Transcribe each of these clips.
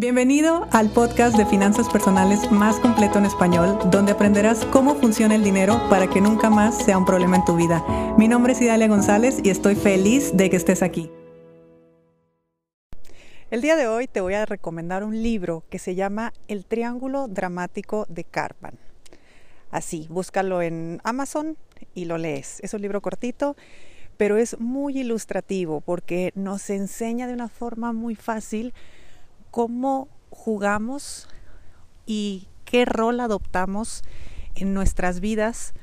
Bienvenido al podcast de finanzas personales más completo en español, donde aprenderás cómo funciona el dinero para que nunca más sea un problema en tu vida. Mi nombre es Idalia González y estoy feliz de que estés aquí. El día de hoy te voy a recomendar un libro que se llama El Triángulo Dramático de Carpan. Así, búscalo en Amazon y lo lees. Es un libro cortito, pero es muy ilustrativo porque nos enseña de una forma muy fácil cómo jugamos y qué rol adoptamos en nuestras vidas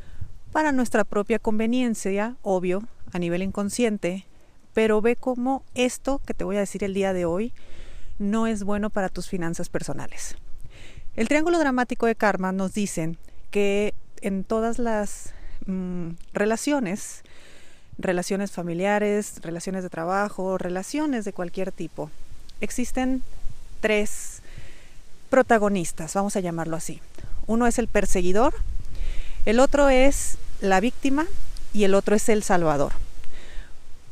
para nuestra propia conveniencia, obvio, a nivel inconsciente, pero ve cómo esto que te voy a decir el día de hoy no es bueno para tus finanzas personales. El triángulo dramático de karma nos dicen que en todas las mm, relaciones, relaciones familiares, relaciones de trabajo, relaciones de cualquier tipo, existen tres protagonistas, vamos a llamarlo así. Uno es el perseguidor, el otro es la víctima y el otro es el salvador.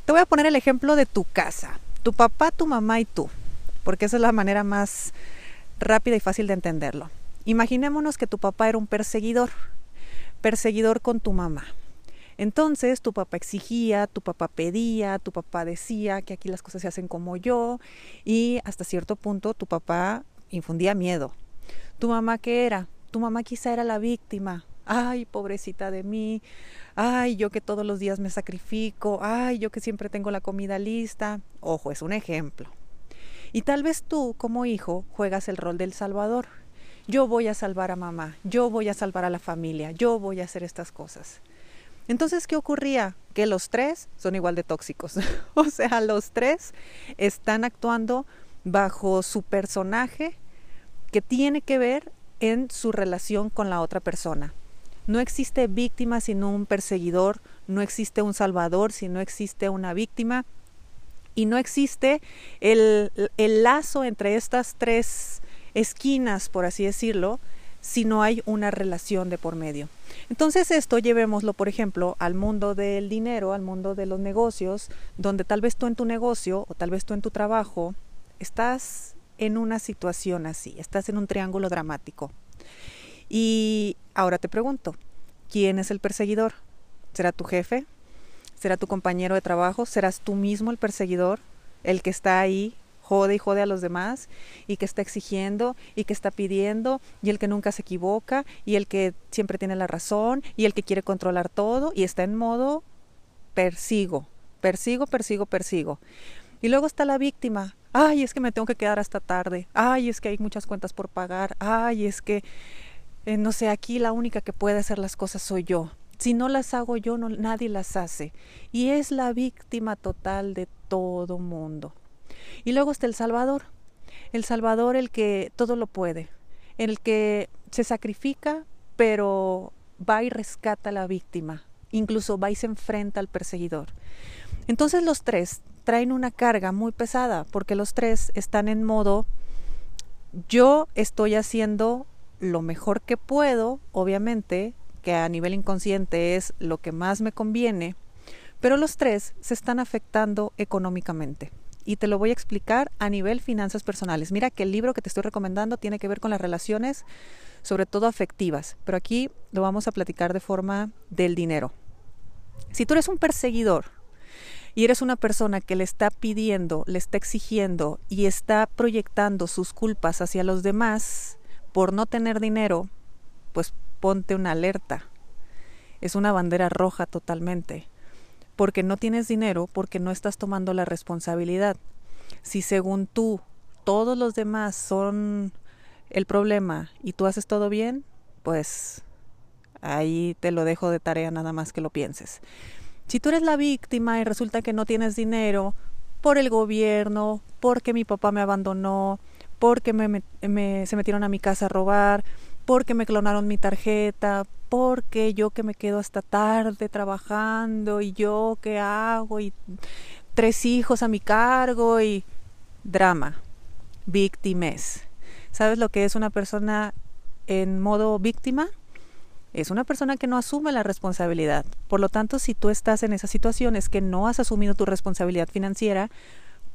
Te voy a poner el ejemplo de tu casa, tu papá, tu mamá y tú, porque esa es la manera más rápida y fácil de entenderlo. Imaginémonos que tu papá era un perseguidor, perseguidor con tu mamá. Entonces tu papá exigía, tu papá pedía, tu papá decía que aquí las cosas se hacen como yo y hasta cierto punto tu papá infundía miedo. ¿Tu mamá qué era? Tu mamá quizá era la víctima. Ay, pobrecita de mí. Ay, yo que todos los días me sacrifico. Ay, yo que siempre tengo la comida lista. Ojo, es un ejemplo. Y tal vez tú, como hijo, juegas el rol del salvador. Yo voy a salvar a mamá, yo voy a salvar a la familia, yo voy a hacer estas cosas. Entonces, ¿qué ocurría? Que los tres son igual de tóxicos. o sea, los tres están actuando bajo su personaje que tiene que ver en su relación con la otra persona. No existe víctima sino un perseguidor, no existe un salvador si no existe una víctima y no existe el, el lazo entre estas tres esquinas, por así decirlo, si no hay una relación de por medio. Entonces esto llevémoslo, por ejemplo, al mundo del dinero, al mundo de los negocios, donde tal vez tú en tu negocio o tal vez tú en tu trabajo estás en una situación así, estás en un triángulo dramático. Y ahora te pregunto, ¿quién es el perseguidor? ¿Será tu jefe? ¿Será tu compañero de trabajo? ¿Serás tú mismo el perseguidor? El que está ahí jode y jode a los demás y que está exigiendo y que está pidiendo y el que nunca se equivoca y el que siempre tiene la razón y el que quiere controlar todo y está en modo persigo, persigo, persigo, persigo. Y luego está la víctima. Ay, es que me tengo que quedar hasta tarde. Ay, es que hay muchas cuentas por pagar. Ay, es que, eh, no sé, aquí la única que puede hacer las cosas soy yo. Si no las hago yo, no, nadie las hace. Y es la víctima total de todo mundo. Y luego está el Salvador. El Salvador, el que todo lo puede, el que se sacrifica, pero va y rescata a la víctima, incluso va y se enfrenta al perseguidor. Entonces los tres traen una carga muy pesada, porque los tres están en modo, yo estoy haciendo lo mejor que puedo, obviamente, que a nivel inconsciente es lo que más me conviene, pero los tres se están afectando económicamente y te lo voy a explicar a nivel finanzas personales. Mira que el libro que te estoy recomendando tiene que ver con las relaciones, sobre todo afectivas, pero aquí lo vamos a platicar de forma del dinero. Si tú eres un perseguidor y eres una persona que le está pidiendo, le está exigiendo y está proyectando sus culpas hacia los demás por no tener dinero, pues ponte una alerta. Es una bandera roja totalmente porque no tienes dinero, porque no estás tomando la responsabilidad. Si según tú todos los demás son el problema y tú haces todo bien, pues ahí te lo dejo de tarea nada más que lo pienses. Si tú eres la víctima y resulta que no tienes dinero por el gobierno, porque mi papá me abandonó, porque me, se metieron a mi casa a robar, porque me clonaron mi tarjeta, porque yo que me quedo hasta tarde trabajando y yo qué hago y tres hijos a mi cargo y drama, víctimas. ¿Sabes lo que es una persona en modo víctima? Es una persona que no asume la responsabilidad. Por lo tanto, si tú estás en esas situaciones que no has asumido tu responsabilidad financiera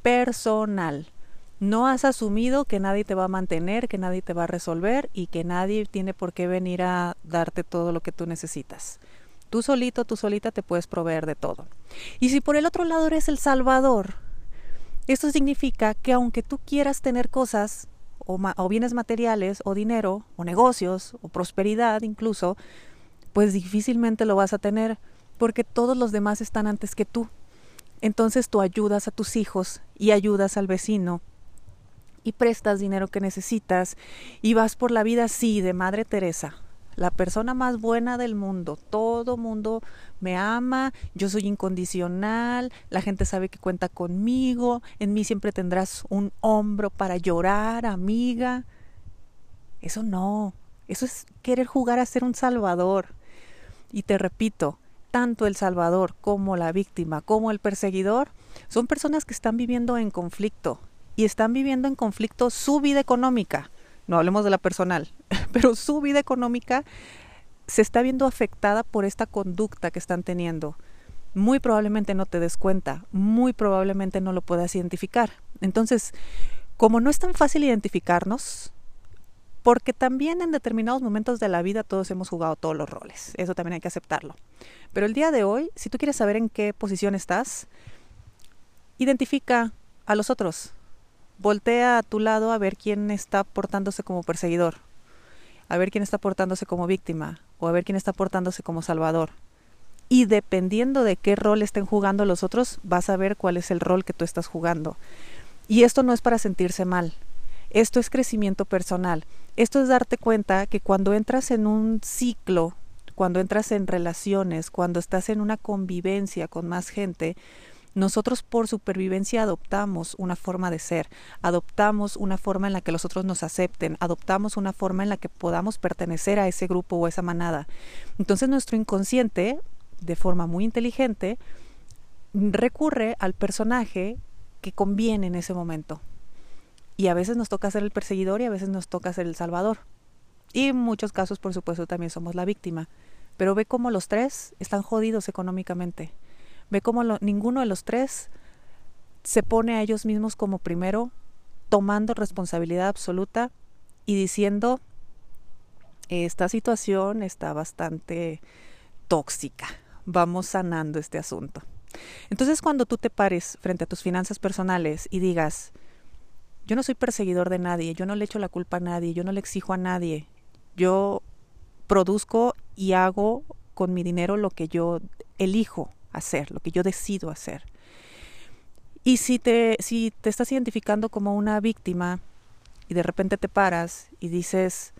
personal, No has asumido que nadie te va a mantener, que nadie te va a resolver y que nadie tiene por qué venir a darte todo lo que tú necesitas. Tú solito, tú solita te puedes proveer de todo. Y si por el otro lado eres el salvador, esto significa que aunque tú quieras tener cosas o, o bienes materiales o dinero o negocios o prosperidad incluso, pues difícilmente lo vas a tener porque todos los demás están antes que tú. Entonces tú ayudas a tus hijos y ayudas al vecino y prestas dinero que necesitas y vas por la vida así de Madre Teresa, la persona más buena del mundo. Todo mundo me ama, yo soy incondicional, la gente sabe que cuenta conmigo, en mí siempre tendrás un hombro para llorar, amiga. Eso no, eso es querer jugar a ser un salvador. Y te repito, tanto el salvador como la víctima, como el perseguidor, son personas que están viviendo en conflicto y están viviendo en conflicto su vida económica no hablemos de la personal, pero su vida económica se está viendo afectada por esta conducta que están teniendo. Muy probablemente no te des cuenta, muy probablemente no lo puedas identificar. Entonces, como no es tan fácil identificarnos, porque también en determinados momentos de la vida todos hemos jugado todos los roles, eso también hay que aceptarlo. Pero el día de hoy, si tú quieres saber en qué posición estás, identifica a los otros, voltea a tu lado a ver quién está portándose como perseguidor, a ver quién está portándose como víctima o a ver quién está portándose como salvador. Y dependiendo de qué rol estén jugando los otros, vas a ver cuál es el rol que tú estás jugando. Y esto no es para sentirse mal. Esto es crecimiento personal. Esto es darte cuenta que cuando entras en un ciclo, cuando entras en relaciones, cuando estás en una convivencia con más gente, nosotros por supervivencia adoptamos una forma de ser, adoptamos una forma en la que los otros nos acepten, adoptamos una forma en la que podamos pertenecer a ese grupo o esa manada. Entonces nuestro inconsciente, de forma muy inteligente, recurre al personaje que conviene en ese momento. Y a veces nos toca ser el perseguidor y a veces nos toca ser el salvador. Y en muchos casos, por supuesto, también somos la víctima. Pero ve cómo los tres están jodidos económicamente. Ve cómo ninguno de los tres se pone a ellos mismos como primero, tomando responsabilidad absoluta y diciendo, esta situación está bastante tóxica, vamos sanando este asunto. Entonces cuando tú te pares frente a tus finanzas personales y digas, yo no soy perseguidor de nadie, yo no le echo la culpa a nadie, yo no le exijo a nadie, yo produzco y hago con mi dinero lo que yo elijo hacer, lo que yo decido hacer. Y si te, si te estás identificando como una víctima y de repente te paras y dices,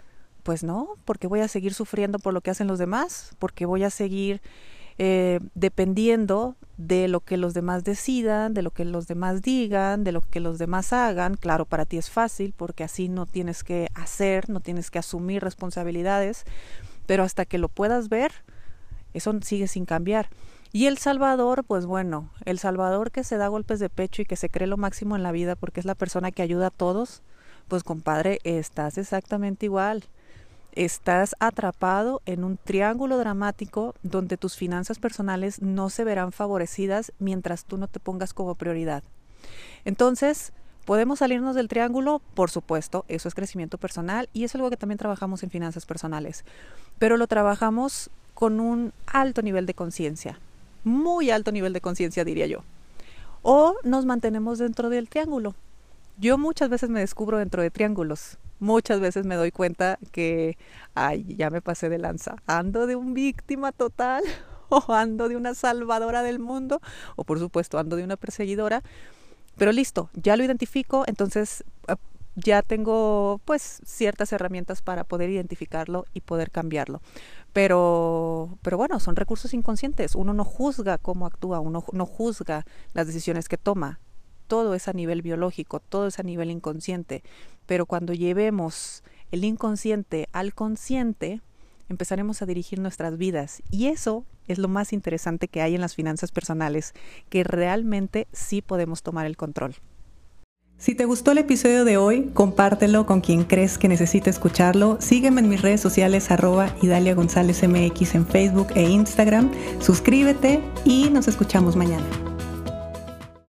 pues no, porque voy a seguir sufriendo por lo que hacen los demás, porque voy a seguir eh, dependiendo de lo que los demás decidan, de lo que los demás digan, de lo que los demás hagan. Claro, para ti es fácil porque así no tienes que hacer, no tienes que asumir responsabilidades, pero hasta que lo puedas ver, eso sigue sin cambiar. Y el Salvador, pues bueno, el Salvador que se da golpes de pecho y que se cree lo máximo en la vida porque es la persona que ayuda a todos, pues compadre, estás exactamente igual. Estás atrapado en un triángulo dramático donde tus finanzas personales no se verán favorecidas mientras tú no te pongas como prioridad. Entonces, ¿podemos salirnos del triángulo? Por supuesto, eso es crecimiento personal y es algo que también trabajamos en finanzas personales, pero lo trabajamos con un alto nivel de conciencia muy alto nivel de conciencia, diría yo. O nos mantenemos dentro del triángulo. Yo muchas veces me descubro dentro de triángulos. Muchas veces me doy cuenta que, ay, ya me pasé de lanza. Ando de un víctima total o ando de una salvadora del mundo o por supuesto ando de una perseguidora. Pero listo, ya lo identifico, entonces eh, ya tengo pues ciertas herramientas para poder identificarlo y poder cambiarlo. Pero, pero bueno, son recursos inconscientes. Uno no juzga cómo actúa, uno no juzga las decisiones que toma. Todo es a nivel biológico, todo es a nivel inconsciente. Pero cuando llevemos el inconsciente al consciente, empezaremos a dirigir nuestras vidas. Y eso es lo más interesante que hay en las finanzas personales, que realmente sí podemos tomar el control. Si te gustó el episodio de hoy, compártelo con quien crees que necesite escucharlo. Sígueme en mis redes sociales arroba Idalia González MX en Facebook e Instagram. Suscríbete y nos escuchamos mañana.